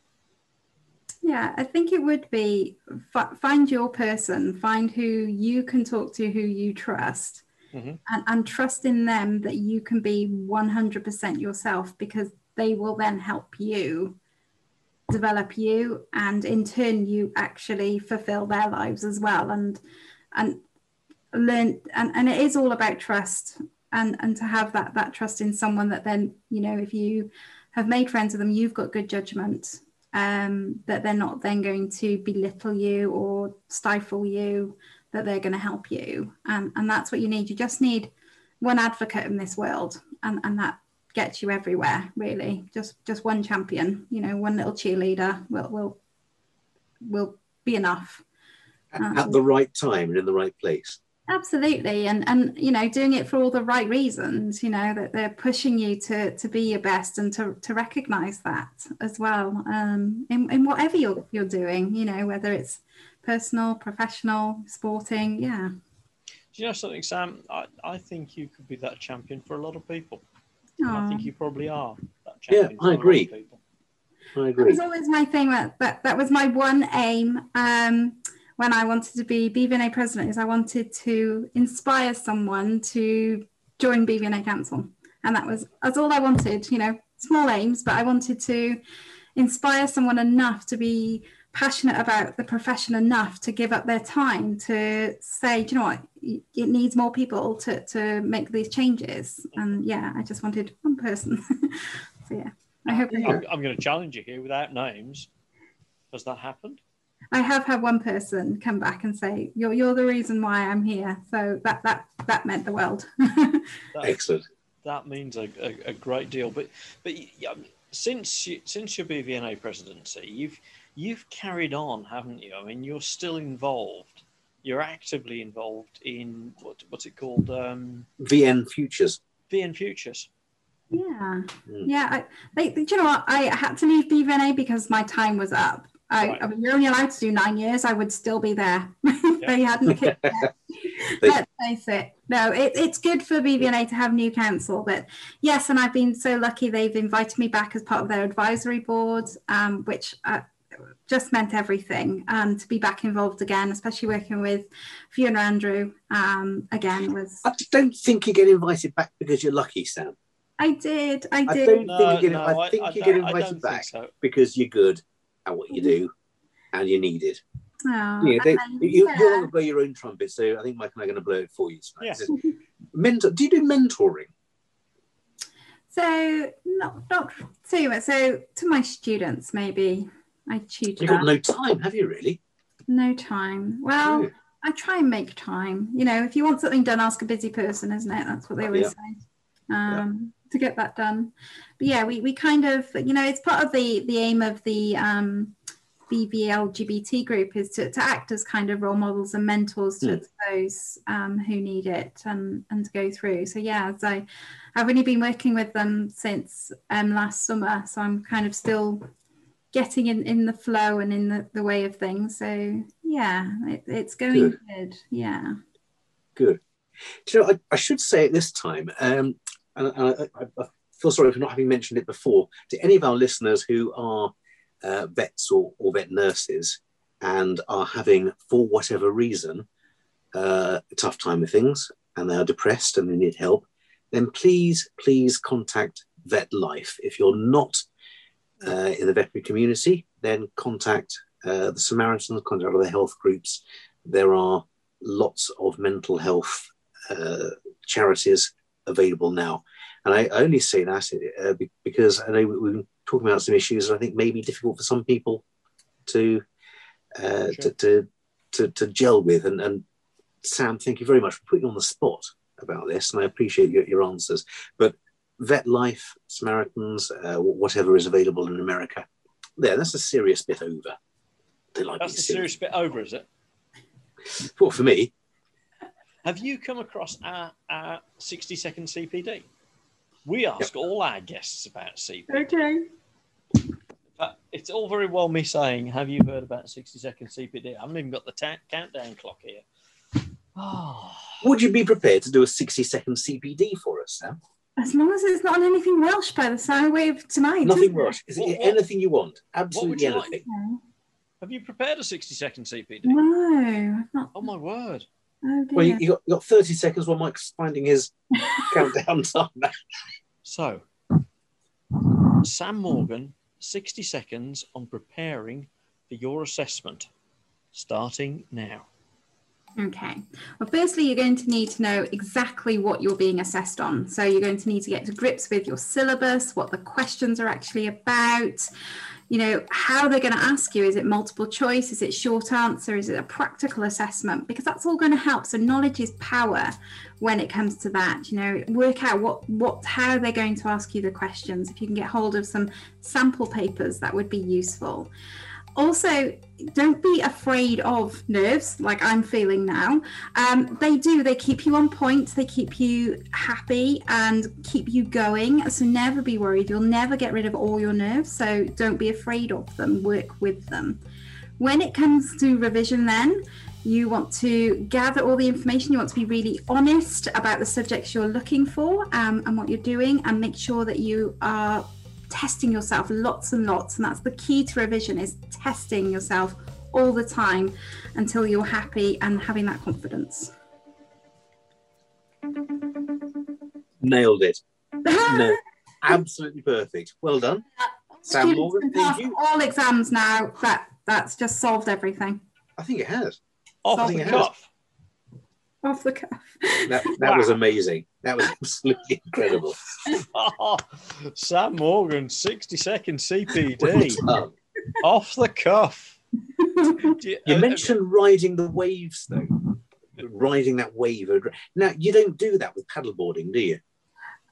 Yeah, I think it would be find your person, find who you can talk to, who you trust, mm-hmm. and, and trust in them that you can be 100% yourself because they will then help you develop you and in turn you actually fulfill their lives as well and and learn and, and it is all about trust and and to have that that trust in someone that then you know if you have made friends with them you've got good judgment um that they're not then going to belittle you or stifle you that they're going to help you. Um, and that's what you need. You just need one advocate in this world, and, and that gets you everywhere, really. Just just one champion, you know, one little cheerleader will will will be enough. Um, At the right time and in the right place. Absolutely, and and you know, doing it for all the right reasons. You know that they're pushing you to to be your best and to to recognise that as well. Um, in in whatever you're you're doing, you know, whether it's personal, professional, sporting. Yeah. Do you know something, Sam? I, I think you could be that champion for a lot of people. I think you probably are. yeah, I agree. I agree. That was always my thing. That that, that was my one aim um, when I wanted to be BVNA president. Is I wanted to inspire someone to join BVNA Council, and that was that's all I wanted. You know, small aims, but I wanted to inspire someone enough to be passionate about the profession enough to give up their time to say, do you know what, it needs more people to, to make these changes. And yeah, I just wanted one person. [laughs] so yeah, I hope. I'm, I'm going to challenge you here without names. Has that happened? I have had one person come back and say, "You're you're the reason why I'm here." So that that that meant the world. [laughs] that, Excellent. That means a, a, a, great deal. But but since you, since your BVNA presidency, you've you've carried on, haven't you? I mean, you're still involved. You're actively involved in what, what's it called? Um, VN Futures. VN Futures. Yeah, mm. yeah. I, they, you know what? I had to leave BVNA because my time was up. I, right. I mean, you're only allowed to do nine years. I would still be there. [laughs] they hadn't kicked [laughs] Let's face it. No, it, it's good for BVNA to have new council. But yes, and I've been so lucky they've invited me back as part of their advisory board, um, which uh, just meant everything. And to be back involved again, especially working with Fiona Andrew um, again, was. I don't think you get invited back because you're lucky, Sam. I did. I did. I did. don't No, think you get. no, I think I you get invited back so. because you're good at what you do, and you're needed. Oh, Yeah, they, then, you, yeah. you're going to blow your own trumpet, so I think Mike and I are going to blow it for you. tonight. Yeah. [laughs] Mentor? Do you do mentoring? So not not too much. So to my students, maybe I tutor. You've got no time, have you? Really? No time. Well, Yeah. I try and make time. You know, if you want something done, ask a busy person, isn't it? That's what they always Yeah. say. Um, To get that done. But yeah, we, we kind of, you know, it's part of the the aim of the um, BVLGBT group is to, to act as kind of role models and mentors to, to those um, who need it and, and to go through. So yeah, so I've only been working with them since um, last summer. So I'm kind of still getting in, in the flow and in the, the way of things. So yeah, it, it's going Good. good. Yeah. Good. Do you know, I, I should say at this time, um, and I, I, I feel sorry for not having mentioned it before, to any of our listeners who are uh, vets or, or vet nurses and are having, for whatever reason, uh, a tough time with things and they are depressed and they need help, then please, please contact Vet Life. If you're not uh, in the veterinary community, then contact uh, the Samaritans, contact other health groups. There are lots of mental health uh, charities available now. And I only say that uh, because I know we- we've been talking about some issues that I think may be difficult for some people to uh, Sure. to, to, to to gel with. And, and Sam, thank you very much for putting on the spot about this, and I appreciate your, your answers. But Vet Life, Samaritans, uh, whatever is available in America, there, that's a serious bit over. They like That's being the serious. serious bit over, is it? Well, for me, Have you come across our, our 60 second CPD? We ask all our guests about CPD. Okay. But it's all very well me saying, Have you heard about 60 second CPD? I haven't even got the ta- countdown clock here. Oh, would you be prepared to do a 60 second CPD for us, Sam? As long as it's not on anything Welsh by the sound way of tonight. Nothing? Welsh. Is it What- what- anything you want? Absolutely you anything. No. Have you prepared a 60 second CPD? No, I've not. Oh, my word. Oh. Well, you, you, got, you got 30 seconds while Mike's finding his [laughs] countdown time. So, Sam Morgan, 60 seconds on preparing for your assessment, starting now. Okay. Well, firstly, you're going to need to know exactly what you're being assessed on. So, you're going to need to get to grips with your syllabus, what the questions are actually about, you know, how they're going to ask you. Is it multiple choice? Is it short answer? Is it a practical assessment? Because that's all going to help. So, knowledge is power when it comes to that. You know, work out what, what, how they're going to ask you the questions. If you can get hold of some sample papers, that would be useful also don't be afraid of nerves like i'm feeling now. Um, they do they keep you on point they keep you happy and keep you going. So never be worried you'll never get rid of all your nerves so don't be afraid of them work with them. When it comes to revision then you want to gather all the information you want to be really honest about the subjects you're looking for um, and what you're doing and make sure that you are testing yourself lots and lots and that's the key to revision is testing yourself all the time until you're happy and having that confidence Nailed it. [laughs] No, absolutely perfect. Well done. Sam Morgan, thank you. all exams now that that's just solved everything I think it has. Off Something the else. cuff. Off the cuff That, that was amazing. That was [laughs] absolutely incredible. [laughs] Sam Morgan, 60 second Well CPD. done. Off the cuff. [laughs] You, You uh, mentioned riding the waves, though. Riding that wave. Now, you don't do that with paddleboarding, do you?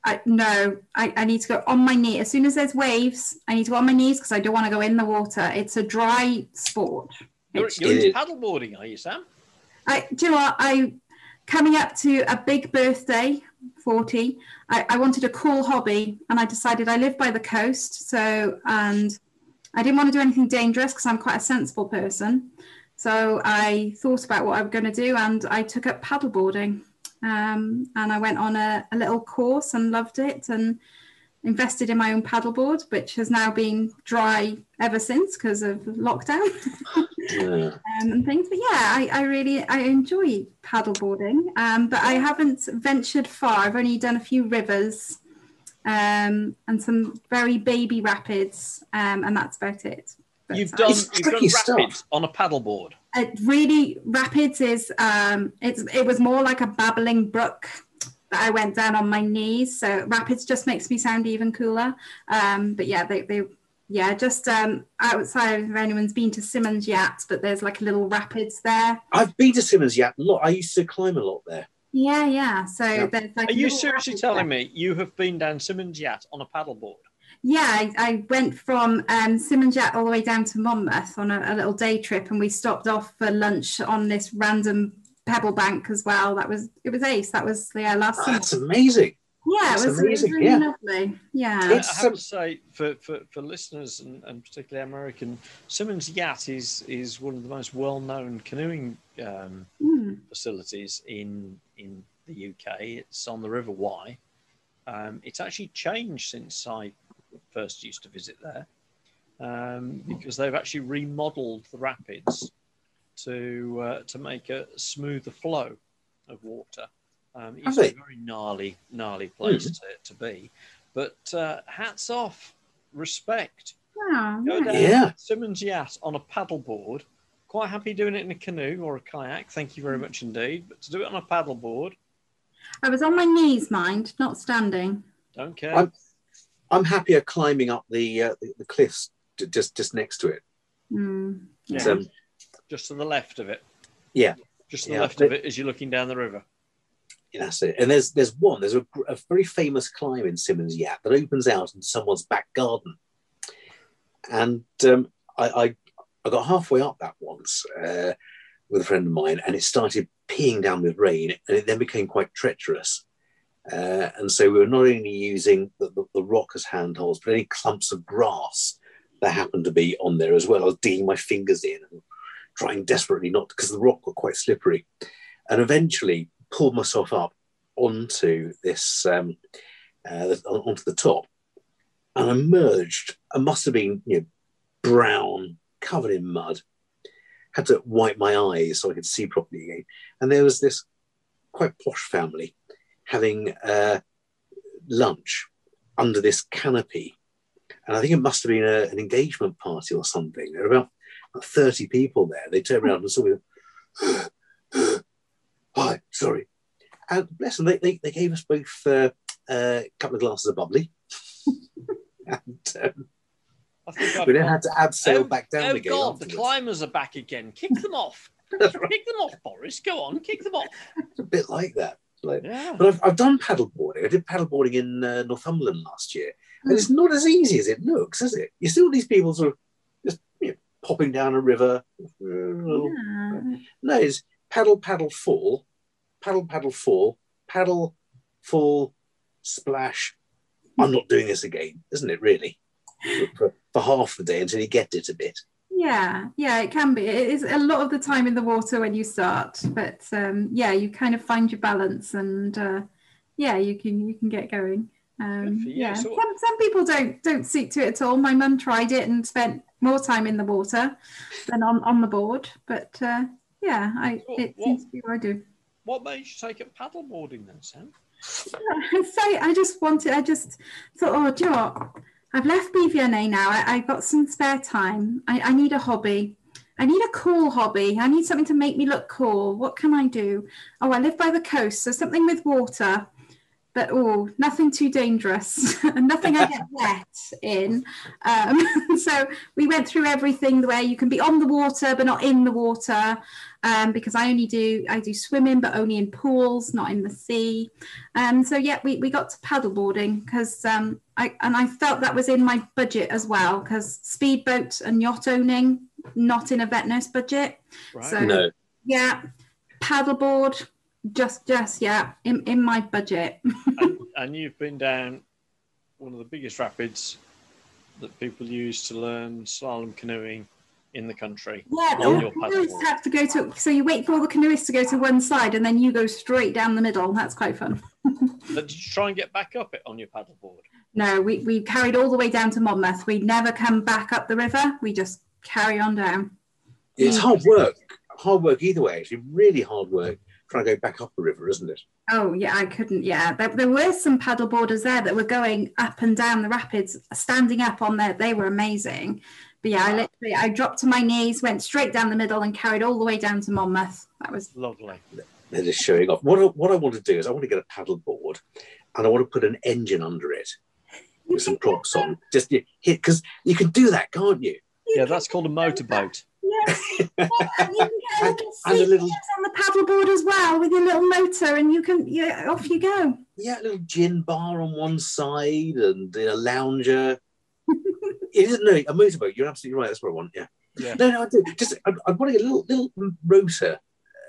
I, no, I, I need to go on my knee. As soon as there's waves, I need to go on my knees because I don't want to go in the water. It's a dry sport. You're, It's- you're into paddleboarding, are you, Sam? I, do you know what? I coming up to a big birthday, 40. I, I wanted a cool hobby and I decided I live by the coast. So, and I didn't want to do anything dangerous because I'm quite a sensible person. So I thought about what I was going to do and I took up paddleboarding. Um, and I went on a, a little course and loved it. And invested in my own paddleboard, which has now been dry ever since because of lockdown Yeah. [laughs] um, and things. But yeah, I, I really I enjoy paddleboarding, um, but I haven't ventured far. I've only done a few rivers um, and some very baby rapids, um, and that's about it. But, You've uh, done, you've done tricky stuff. rapids on a paddleboard. it really rapids is um it's it was more like a babbling brook that I went down on my knees. So rapids just makes me sound even cooler. Um, but yeah, they, they yeah, just um outside if anyone's been to Symonds Yat, but there's like a little rapids there. I've been to Symonds Yat a lot. I used to climb a lot there. Yeah, yeah. So Yeah. there's like Are you seriously telling there. me you have been down Symonds Yat on a paddleboard? Yeah, I, I went from um, Symonds Yat all the way down to Monmouth on a, a little day trip, and we stopped off for lunch on this random pebble bank as well. That was it was ace. That was yeah last summer. That's amazing. Yeah, That's it was, it was amazing, really yeah. lovely. Yeah. I have to say, for, for, for listeners and, and particularly American, Symonds Yat is is one of the most well known canoeing um, Mm. facilities in in the UK. It's on the River Wye. Um, it's actually changed since I first used to visit there um, because they've actually remodeled the rapids to uh, to make a smoother flow of water. Um, it Have used to a very gnarly, gnarly place to, to be. But uh, hats off, respect. Wow, Go yeah. down Yeah. Symonds Yat on a paddleboard. Quite happy doing it in a canoe or a kayak. Thank you very much indeed. But to do it on a paddleboard, I was on my knees, mind, not standing. don't care. I'm- I'm happier climbing up the uh, the, the cliffs just just next to it. Mm. Yeah. It's, um, Just to the left of it. Yeah. Just to the Yeah, left of it as you're looking down the river. Yeah, that's it. And there's there's one. There's a, a very famous climb in Symonds Yat that opens out into someone's back garden. And um, I, I I got halfway up that once uh, with a friend of mine, and it started peeing down with rain, and it then became quite treacherous. Uh, and so we were not only using the, the, the rock as handholds, but any clumps of grass that happened to be on there as well. I was digging my fingers in and trying desperately not because the rock was quite slippery, and eventually pulled myself up onto this um, uh, onto the top, and emerged. I must have been you know brown, covered in mud. Had to wipe my eyes so I could see properly again. And there was this quite posh family having uh, lunch under this canopy. And I think it must have been a, an engagement party or something. There were about 30 people there. They turned around and saw [gasps] me. Hi, sorry. And bless them, they, they, they gave us both uh, uh, a couple of glasses of bubbly. [laughs] and um, we then had to abseil oh, back down oh again. God, the climbers are back again. Kick them off. [laughs] Right. Kick them off, Boris. Go on, kick them off. It's a bit like that. Like, Yeah. but I've, I've done paddleboarding. I did paddleboarding in uh, Northumberland last year, and Hmm. it's not as easy as it looks, is it? You see all these people sort of just you know, popping down a river. Yeah. No, it's paddle, paddle, fall, paddle, paddle, fall, paddle, fall, splash. I'm not doing this again, isn't it? Really, [laughs] for, for half the day until you get it a bit. Yeah, yeah, it can be. It is a lot of the time in the water when you start, but um, yeah, you kind of find your balance, and uh, yeah, you can you can get going. Um, Good yeah, So- some some people don't don't suit to it at all. My mum tried it and spent more time in the water than on on the board, but uh, yeah, I What- it seems to be what I do. What made you take up paddleboarding then, Sam? I [laughs] say I just wanted. I just thought, oh, do you know what? I've left BVNA now. I, I've got some spare time. I, I need a hobby. I need a cool hobby. I need something to make me look cool. What can I do? Oh, I live by the coast, so something with water, but oh, nothing too dangerous [laughs] and nothing I get [laughs] wet in. Um, [laughs] so we went through everything where you can be on the water but not in the water, um, because I only do I do swimming, but only in pools, not in the sea. Um, so yeah, we, we got to paddleboarding because um, I and I felt that was in my budget as well because speedboat and yacht owning not in a vet nurse budget. Right. So- No, Yeah, paddleboard just just yeah in, in my budget. [laughs] and, and you've been down one of the biggest rapids that people use to learn slalom canoeing in the country. Yeah, On all the canoeists have to go to so you wait for all the canoeists to go to one side and then you go straight down the middle. That's quite fun. [laughs] But did you try and get back up it on your paddleboard? No, we, we carried all the way down to Monmouth. We never come back up the river. We just carry on down. It's mm. hard work. Hard work either way. Actually, really hard work trying to go back up the river, isn't it? Oh yeah, I couldn't. Yeah, there, there were some paddle boarders there that were going up and down the rapids, standing up on there. They were amazing. But yeah, I literally I dropped to my knees, went straight down the middle, and carried all the way down to Monmouth. That was Lovely. They're just showing off. What I, what I want to do is I want to get a paddle board, and I want to put an engine under it with some [laughs] props on. Just you hit because you can do that, can't you? Yeah, that's called a motorboat. Yeah. Yeah, and you can get a little And a little- on the paddleboard as well with your little motor, and you can yeah, off you go. Yeah, a little gin bar on one side and a lounger. [laughs] it isn't no a motorboat. You're absolutely right. That's what I want. Yeah. Yeah. No, no, I do. Just I, I want to get a little little rotor,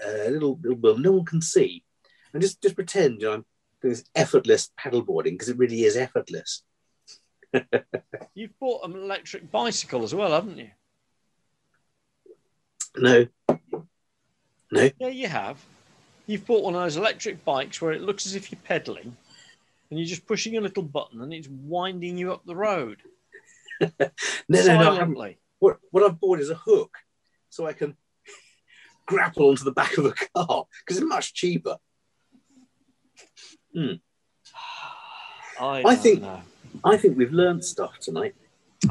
uh, a little little well, no one can see, and just just pretend you know, I'm doing this effortless paddleboarding because it really is effortless. [laughs] You've bought an electric bicycle as well, haven't you? No, no. Yeah, you have. You've bought one of those electric bikes where it looks as if you're pedaling and you're just pushing a little button and it's winding you up the road [laughs] No, no, no. Silently. What, what I've bought is a hook so I can [laughs] grapple onto the back of a car because it's much cheaper. Hmm. [sighs] I, I think- know. I think we've learned stuff tonight.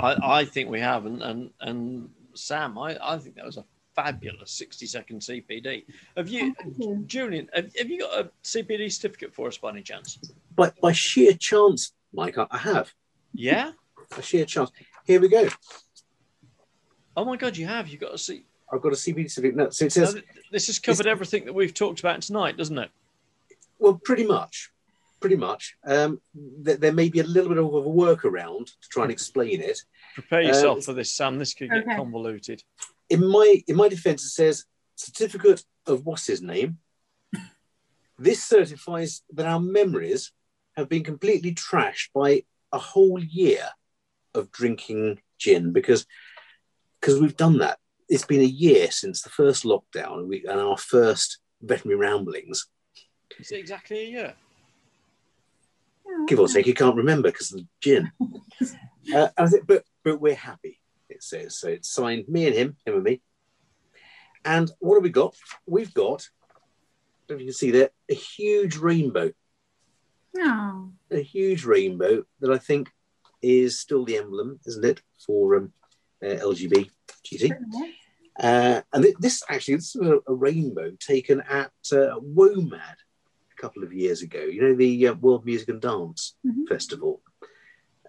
I, I think we have, and and, and Sam, I, I think that was a fabulous 60 second CPD. Have you, you. Julian, have, have you got a CPD certificate for us by any chance? By, by sheer chance, Mike, I, I have. Yeah? By sheer chance. Here we go. Oh my God, you have. You've got to see. I've got a CPD certificate. No, so it says, th- this has covered everything that we've talked about tonight, doesn't it? well, pretty much. Pretty much. Um, th- there may be a little bit of a workaround to try and explain it. Prepare yourself Um, for this, Sam. This could get Okay. convoluted. In my in my defense it says certificate of what's his name? This certifies that our memories have been completely trashed by a whole year of drinking gin because because we've done that. It's been a year since the first lockdown and, we, and our first veterinary ramblings. Is it exactly a year? give or take you can't remember because of the gin. [laughs] Uh, I think, but but we're happy it says so it's signed me and him him and me and what have we got we've got I don't know if you can see there a huge rainbow Oh, a huge rainbow that I think is still the emblem isn't it for um, uh, LGBT uh, and thi- this actually this is a, a rainbow taken at uh, WOMAD a couple of years ago. You know the uh, World Music and Dance Mhm. Festival,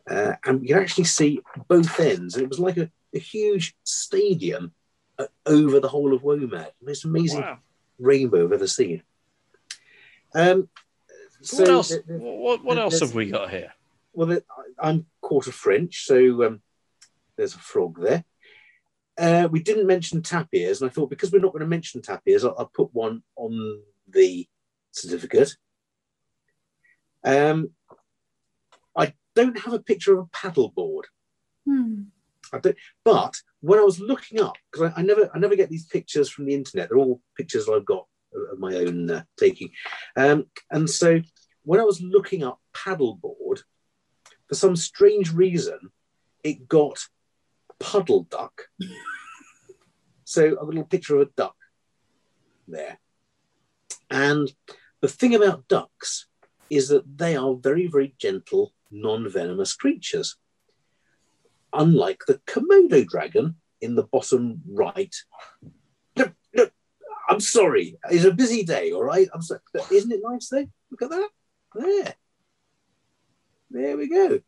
uh, and you can actually see both ends. And it was like a, a huge stadium uh, over the whole of WOMAD. Most amazing Wow. rainbow I've ever seen. Um, so what else? the- the- what what else have we got here? well, the- I- I'm quarter French, so um, there's a frog there. Uh, we didn't mention tapirs, and I thought because we're not going to mention tapirs, I'll, I'll put one on the certificate. Um, I don't have a picture of a paddleboard. Hmm. But when I was looking up, because I, I never, I never get these pictures from the internet. They're all pictures I've got of my own uh, taking, um, and so when I was looking up paddleboard, for some strange reason, it got puddle duck. [laughs] so a little picture of a duck there. And the thing about ducks is that they are very, very gentle, non venomous creatures. Unlike the Komodo dragon in the bottom right. Look, look, I'm sorry. It's a busy day, all right? I'm sorry. But Isn't it nice though? Look at that. There. There we go.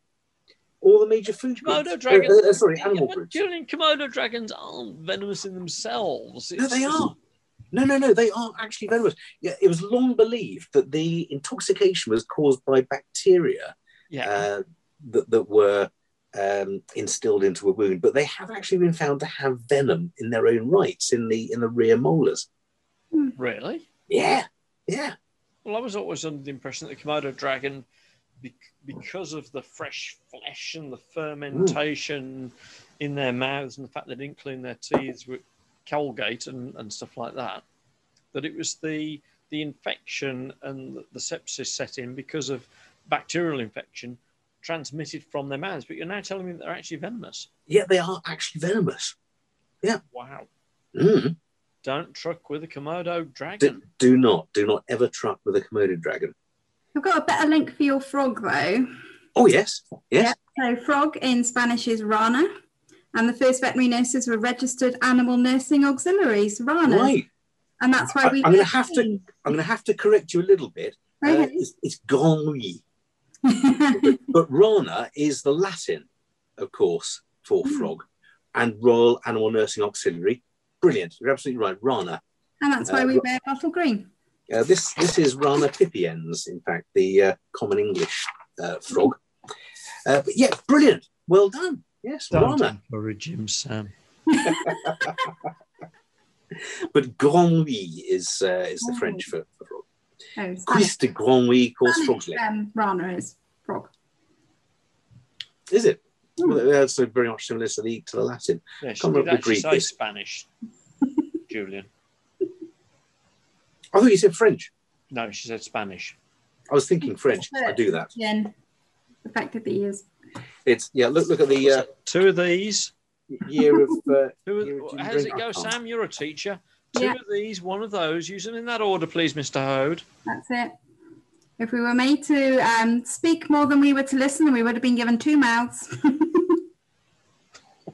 All the major food Komodo groups. dragon- Uh, uh, sorry, Yeah, animal but groups. Julian, Komodo dragons aren't venomous in themselves. No, they are. No, no, no, they are actually venomous. Yeah, it was long believed that the intoxication was caused by bacteria Yeah. uh, that, that were um, instilled into a wound, but they have actually been found to have venom in their own rights in the in the rear molars. really? Yeah, yeah. Well, I was always under the impression that the Komodo dragon, bec- because of the fresh flesh and the fermentation in their mouths and the fact they didn't clean their teeth with Colgate and, and stuff like that, that it was the the infection and the, the sepsis set in because of bacterial infection transmitted from their mouths, but you're now telling me that they're actually venomous. Yeah, they are actually venomous. Yeah. Wow. Mm. Don't truck with a Komodo dragon. do not, do not ever truck with a Komodo dragon. I've got a better link for your frog though. Oh yes, yes. So frog in Spanish is rana, and the first veterinary nurses were registered animal nursing auxiliaries, rana, Right. and that's why we. I'm gonna have to- I'm going to have to correct you a little bit. Uh, it's, it's Grenouille. [laughs] But Rana is the Latin, of course, for Hmm. frog, and Royal Animal Nursing Auxiliary. Brilliant. You're absolutely right. Rana. and that's why Uh, we wear bottle green. Uh, this this is Rana pipiens, in fact, the uh, common English uh, frog. Uh, but yeah, brilliant. Well done. Yes, Don't Rana. encourage him, Sam. [laughs] But Grenouille is uh, is the Oh. French for, for frog. Oh, Spanish, Cuisse de Grenouille calls frog's Spanish, leg. um, rana is frog. Is it? Hmm. Well, that's so very much similar to the to the Latin. Yeah, she Can't remember actually Greek say is. Spanish, [laughs] Julian. I thought you said French. No, she said Spanish. I was thinking French. I do that. The fact affected the ears. It's yeah. Look look at the uh, Two of these. year of. Uh, Two You're of, gin how does it drinker. go, Sam? You're a teacher. Two Yeah. of these, one of those. Use them in that order, please, Mr. Hode. That's it. If we were made to um, speak more than we were to listen, we would have been given two mouths.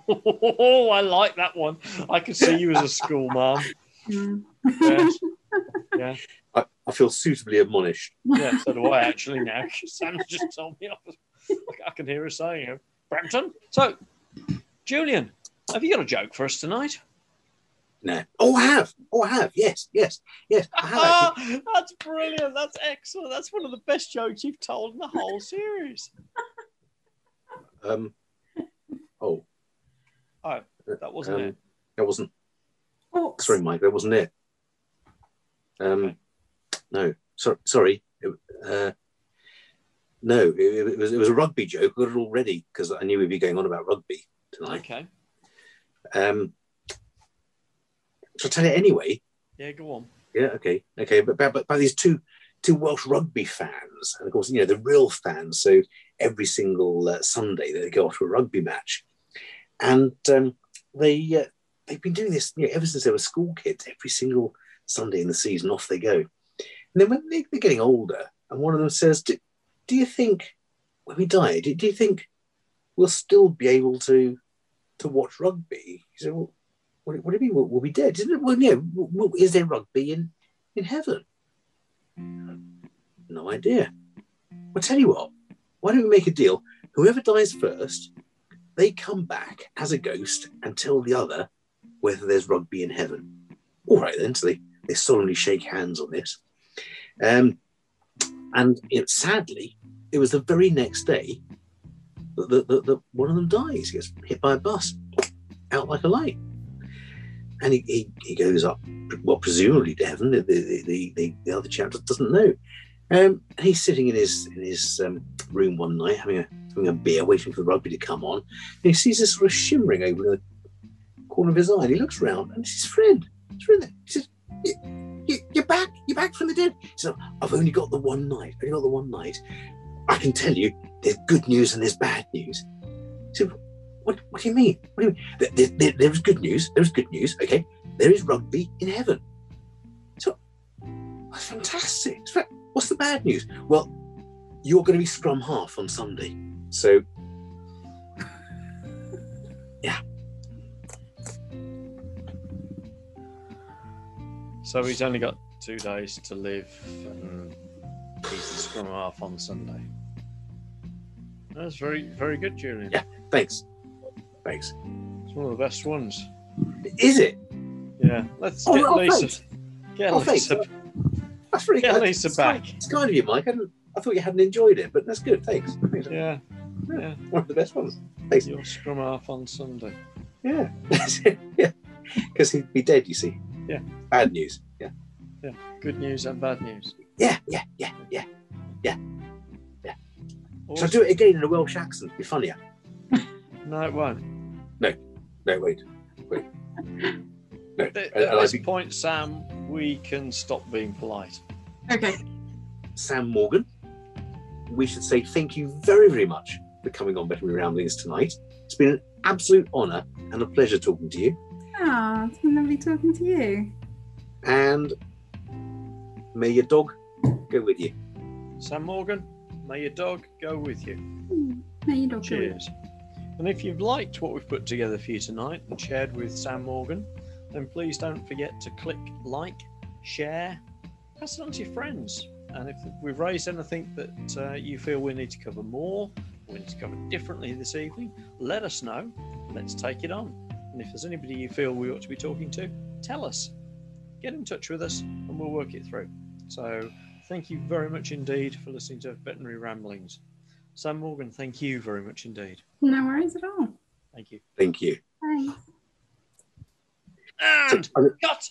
Oh, [laughs] I like that one. I could see you as a school mom. Mm. Yes. [laughs] Yeah, I, I feel suitably admonished. yeah, so do I actually now. [laughs] 'cause Sam just told me off. I can hear her saying it. Brampton. So, Julian, have you got a joke for us tonight? No. Oh, I have. Oh, I have. Yes, yes, yes. I have actually. [laughs] That's brilliant. That's excellent. That's one of the best jokes you've told in the whole series. [laughs] Um. Oh, Oh, that wasn't um, it. that wasn't. Hawks. Sorry, Mike. That wasn't it. Um. No. So, sorry. Uh, no, it, it was it was a rugby joke. I got it all ready because I knew we'd be going on about rugby tonight. Okay. Um. So I tell you anyway. Yeah, go on. Yeah, okay, okay, but by these two two Welsh rugby fans, and of course, you know the real fans. So every single uh, Sunday they go off to a rugby match, and um, they uh, they've been doing this you know, ever since they were school kids. Every single Sunday in the season, off they go. And then when they, they're getting older, and one of them says, "Do, do you think when we die, do, do you think we'll still be able to to watch rugby?" He said, "Well." What, what do you mean? We'll, we'll be dead? Isn't it? Well, yeah. w- w- Is there rugby in in heaven? No idea. Well, tell you what. Why don't we make a deal? Whoever dies first, they come back as a ghost and tell the other whether there's rugby in heaven. All right then. So they they solemnly shake hands on this. Um, and know, sadly, it was the very next day that, that, that, that one of them dies. He gets hit by a bus, out like a light and he, he, he goes up, well, presumably to heaven. The, the, the, the, the other chap doesn't know. Um, and he's sitting in his in his um, room one night, having a having a beer, waiting for the rugby to come on. And he sees this sort of shimmering over the corner of his eye. And he looks around, and it's his friend. It's friend. He says, "You- "You're back. You're back from the dead." He said, "I've only got the one night. I've only got the one night. I can tell you, there's good news and there's bad news." He said, what, what do you mean? What do you mean? There, there- there- there is good news. There is good news. Okay, there is rugby in heaven. So that's fantastic. What's the bad news? Well, you're going to be scrum half on Sunday. So [laughs] yeah. So he's only got two days to live, and he's the scrum half on Sunday. That's very, very good, Julian. Yeah. thanks, thanks. It's one of the best ones. Is it? Yeah. Let's Oh, get oh, Lisa. thanks. Get Oh, thanks. Lisa. That's really Get good. Lisa It's kind- back. It's kind of you, Mike. I, I thought you hadn't enjoyed it, but that's good. Thanks. Thanks. Yeah. Yeah. One of the best ones. Thanks. You'll scrum off on Sunday. Yeah. [laughs] yeah. Because he'd be dead, you see. Yeah. Bad news. Yeah. Yeah. Good news and bad news. Yeah. Yeah. Yeah. Yeah. Shall I do it again in a Welsh accent? It'd be funnier. No, it won't. No, wait. Wait. No. At, at and this be point, Sam, we can stop being polite. Okay. Sam Morgan. we should say thank you very, very much for coming on Veterinary Ramblings tonight. It's been an absolute honour and a pleasure talking to you. Oh, it's been lovely talking to you. And may your dog go with you. Sam Morgan, may your dog go with you. Hmm, may your dog go with you. Cheers. And if you've liked what we've put together for you tonight and shared with Sam Morgan, then please don't forget to click like, share, pass it on to your friends. And if we've raised anything that uh, you feel we need to cover more, we need to cover differently this evening, let us know. Let's take it on. And if there's anybody you feel we ought to be talking to, tell us. Get in touch with us and we'll work it through. So thank you very much indeed for listening to Veterinary Ramblings. Sam Morgan, thank you very much indeed. No worries at all. Thank you. Thank you. Thanks. And So, cut.